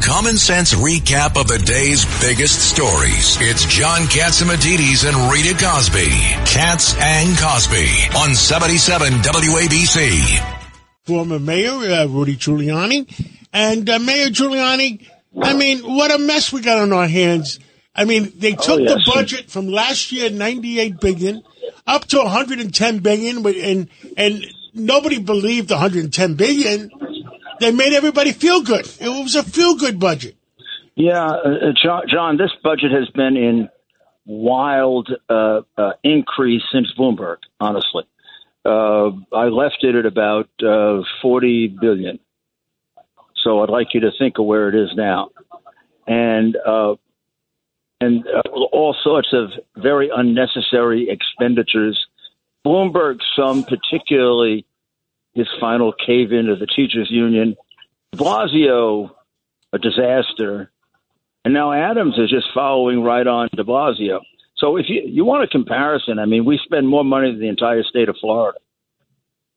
common sense recap of the day's biggest stories. It's John Catsimatidis and Rita Cosby. Cats and Cosby on 77 WABC. Former Mayor uh, Rudy Giuliani. And uh, Mayor Giuliani, I mean, what a mess we got on our hands. I mean, they took Oh, yes. the budget from last year, 98 billion, up to 110 billion, and, and nobody believed 110 billion. They made everybody feel good. It was a feel good budget. Yeah, uh, uh, John, John, this budget has been in wild uh, uh, increase since Bloomberg. Honestly, uh, I left it at about uh, forty billion. So I'd like you to think of where it is now, and and all sorts of very unnecessary expenditures. Bloomberg, some particularly his final cave in to the teachers union. Blasio, a disaster. And now Adams is just following right on de Blasio. So if you, you want a comparison, I mean, we spend more money than the entire state of Florida.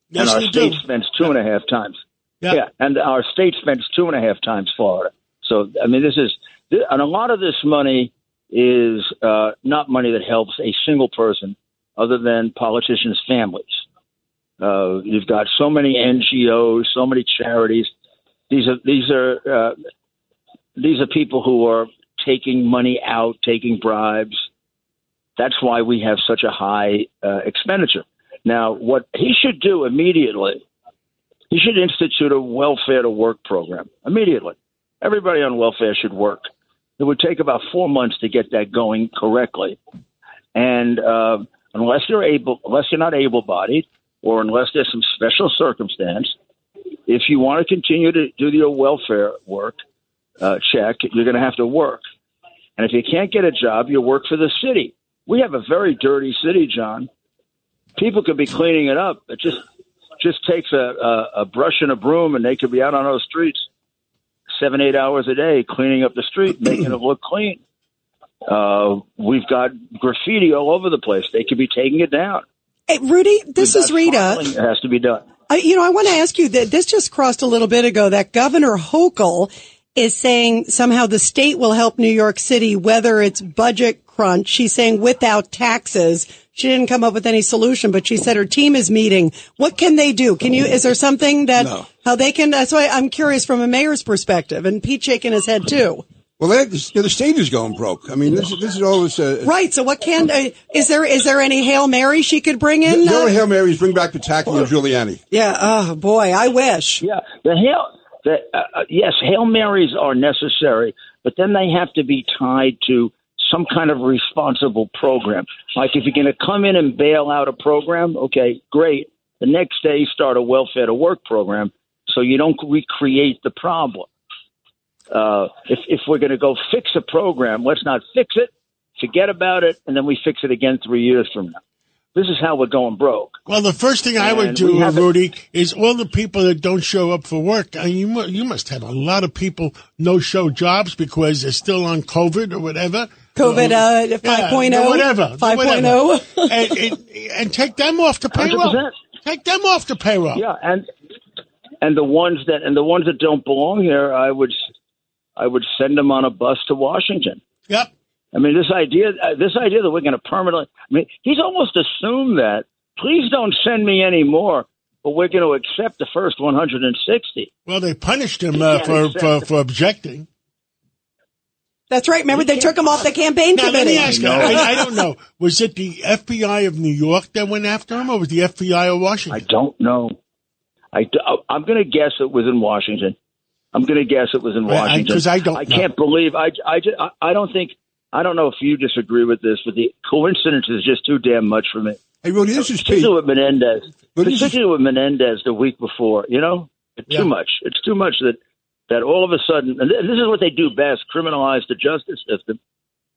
Yes, and our state do. spends two and a half times. Yeah. Yeah. And our state spends two and a half times Florida. So, I mean, this is, and a lot of this money is uh, not money that helps a single person other than politicians' families. Uh, you've got so many NGOs, so many charities. These are these are uh, these are people who are taking money out, taking bribes. That's why we have such a high uh, expenditure. Now, what he should do immediately, he should institute a welfare to work program immediately. Everybody on welfare should work. It would take about four months to get that going correctly, and uh, unless you're able, unless you're not able-bodied, or unless there's some special circumstance, if you want to continue to do your welfare work, uh, check, you're going to have to work. And if you can't get a job, you work for the city. We have a very dirty city, John. People could be cleaning it up. It just just takes a, a, a brush and a broom, and they could be out on those streets seven, eight hours a day cleaning up the street, making it look clean. Uh, we've got graffiti all over the place. They could be taking it down. Hey, Rudy, this is Rita. It has to be done. I, you know, I want to ask you that this just crossed a little bit ago that Governor Hochul is saying somehow the state will help New York City weather its budget crunch. She's saying without taxes. She didn't come up with any solution, but she said her team is meeting. What can they do? Can you, is there something that, No. how they can, that's why I'm curious from a mayor's perspective and Pete shaking his head too. Well, they, the, the state is going broke. I mean, this, is- this is all this. Uh, Right. So what can, uh, is there, is there any Hail Mary she could bring in? The uh, only Hail marys bring back Pataki and Giuliani. yeah. Oh boy. I wish. Yeah, the hail. The, uh, uh, yes, hail marys are necessary, but then they have to be tied to some kind of responsible program. Like if you're going to come in and bail out a program, okay, great. The next day, start a welfare to work program, so you don't recreate the problem. Uh, if if we're going to go fix a program, let's not fix it, forget about it, and then we fix it again three years from now. This is how we're going broke. Well, the first thing I would do, we have a- Rudy, is all the people that don't show up for work. I mean, you, you must have a lot of people no show jobs because they're still on COVID or whatever. COVID, uh, Yeah, 5.0, whatever, 5.0. whatever. and, and, and take them off the payroll. 100%. Take them off the payroll. Yeah, and and the ones that and the ones that don't belong here, I would I would send them on a bus to Washington. Yep. I mean, this idea uh, this idea that we're going to permanently. I mean, he's almost assumed that. Please don't send me any more, but we're going to accept the first 160. Well, they punished him uh, for, for for objecting. That's right. Remember, they took him off the campaign Now, let committee. me ask you. I, I don't know. Was it the FBI of New York that went after him, or was the FBI of Washington? I don't know. I'm going to guess it was in Washington. I'm going to guess it was in I- I- Washington 'cause I don't I can't believe. I I, I I don't think. I don't know if you disagree with this, but the coincidence is just too damn much for me. Hey, Rudy, this is Pete. Particularly with Menendez. Is- Particularly with Menendez the week before. You know, it's Yeah. too much. It's too much that that all of a sudden, and this is what they do best: criminalize the justice system.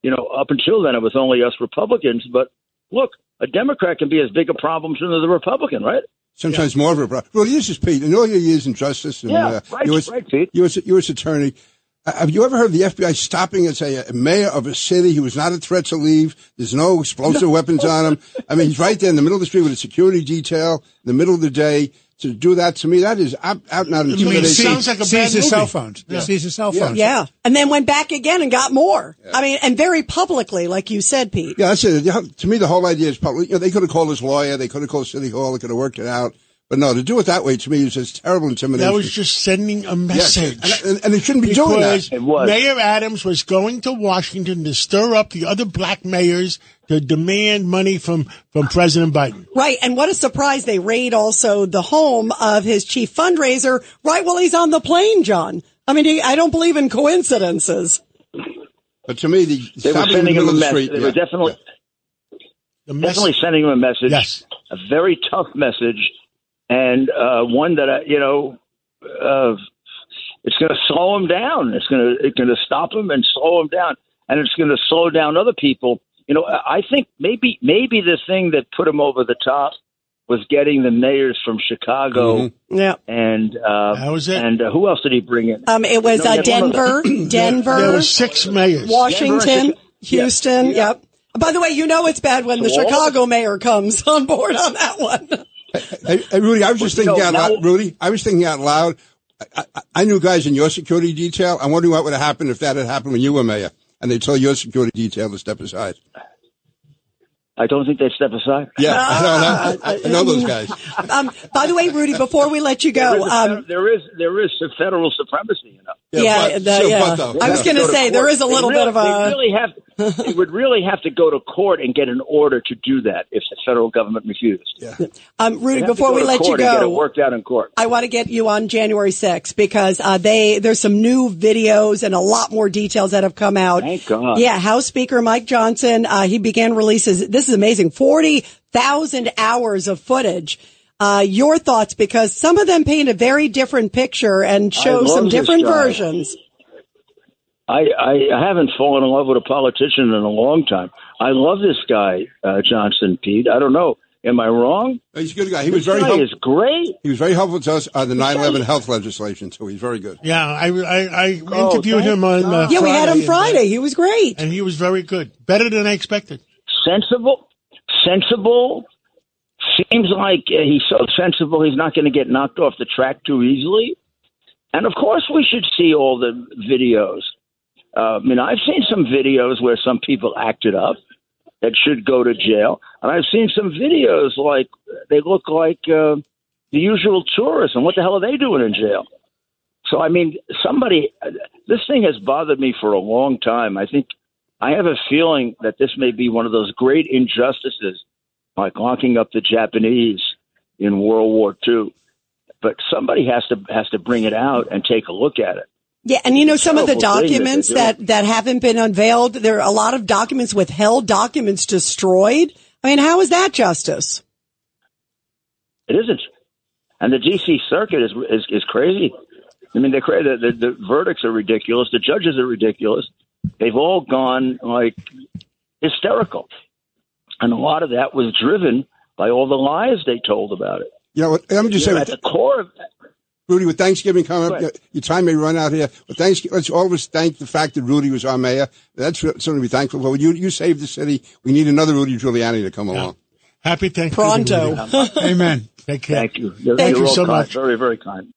You know, up until then, it was only us Republicans. But look, a Democrat can be as big a problem as the Republican, right? Sometimes more of a problem. Rudy, this is Pete. In all your years in justice and Yeah, uh, right, U.S. right, Pete. U.S. U.S. attorney, uh, have you ever heard of the FBI stopping as a, a mayor of a city who was not a threat to leave? There's no explosive weapons on him. I mean, he's right there in the middle of the street with a security detail in the middle of the day, to do that to me, that is out, out and out mean, intimidation. see- sounds like a seized bad his movie. cell phones. Yeah. Seized his cell phones. Yeah. And then went back again and got more. I mean, and very publicly, like you said, Pete. Yeah, that's it. To me, the whole idea is public. You know, they could have called his lawyer. They could have called City Hall. They could have worked it out. But no, to do it that way to me is just terrible intimidation. That was just sending a Yes. message. And, and, and they shouldn't be doing that. It was. Mayor Adams was going to Washington to stir up the other black mayors to demand money from, from President Biden. Right. And what a surprise. They raid also the home of his chief fundraiser right while he's on the plane, John. I mean, he, I don't believe in coincidences. But to me, the They were stopping in the sending him a message. street. They yeah. were definitely The mess- definitely sending him a message. Yes. a very tough message, and uh, one that I, you know, uh, it's going to slow them down. It's going to it's going to stop them and slow them down, and it's going to slow down other people. You know, I I think maybe maybe the thing that put him over the top was getting the mayors from Chicago Yeah. and uh, That was it. And uh, who else did he bring in? Um, it was No, uh, he had one of Denver, Denver, There were six mayors. Washington, Denver, Houston. Yeah. Yep. By the way, you know it's bad when the So all- Chicago mayor comes on board on that one. Hey, hey, Rudy, I was just Well, thinking you out loud. Rudy, I was thinking out loud. I, I, I knew guys in your security detail. I'm wondering what would have happened if that had happened when you were mayor, and they told your security detail to step aside. I don't think they'd step aside. Yeah, I don't know. I, I know those guys. Um, by the way, Rudy, before we let you go, a um, there is there is a federal supremacy, you know. yeah, but- the- still, yeah. but I was yeah. going to say there court. is a little really- bit of a. They really have. they would really have to go to court and get an order to do that if the federal government refused. Yeah. Um, Rudy, before go we let you and get it go, worked out in court. I want to get you on January 6th because uh, they there's some new videos and a lot more details that have come out. Thank God. Yeah, House Speaker Mike Johnson, uh, he began releases. This is amazing. 40,000 hours of footage. Uh, your thoughts because some of them paint a very different picture and show some different versions. I, I I haven't fallen in love with a politician in a long time. I love this guy uh, Johnson, Pete. I don't know. Am I wrong? He's a good guy. He was very guy helpful. is great. He was very helpful to us on the 9/11 health legislation too. He's very good. Yeah, I, I, I Oh, interviewed him on uh, Yeah, we had him uh, Friday. He was great. and he was very good. Better than I expected. Sensible, sensible. Seems like uh, he's so sensible. He's not going to get knocked off the track too easily. And of course, we should see all the videos. Uh, I mean, I've seen some videos where some people acted up that should go to jail, and I've seen some videos like they look like uh, the usual tourists, and what the hell are they doing in jail? So, I mean, somebody, this thing has bothered me for a long time. I think I have a feeling that this may be one of those great injustices, like locking up the Japanese in World War II. But somebody has to has to bring it out and take a look at it. Yeah, and you know some of the terrible thing that documents that, that haven't been unveiled. There are a lot of documents withheld, documents destroyed. I mean, how is that justice? It isn't, and the D.C. Circuit is is, is crazy. I mean, they're crazy. The, the, the verdicts are ridiculous. The judges are ridiculous. They've all gone like hysterical, and a lot of that was driven by all the lies they told about it. You know, let me just say, At the core of Rudy, with Thanksgiving coming up, Go your time may run out here. But Thanksgiving, let's all of us thank the fact that Rudy was our mayor. That's something to be thankful for. You, you saved the city. We need another Rudy Giuliani to come along. Happy Thanksgiving. Pronto. Amen. Take care. Thank you. You're, Thank you're you so kind. much. Very, very kind.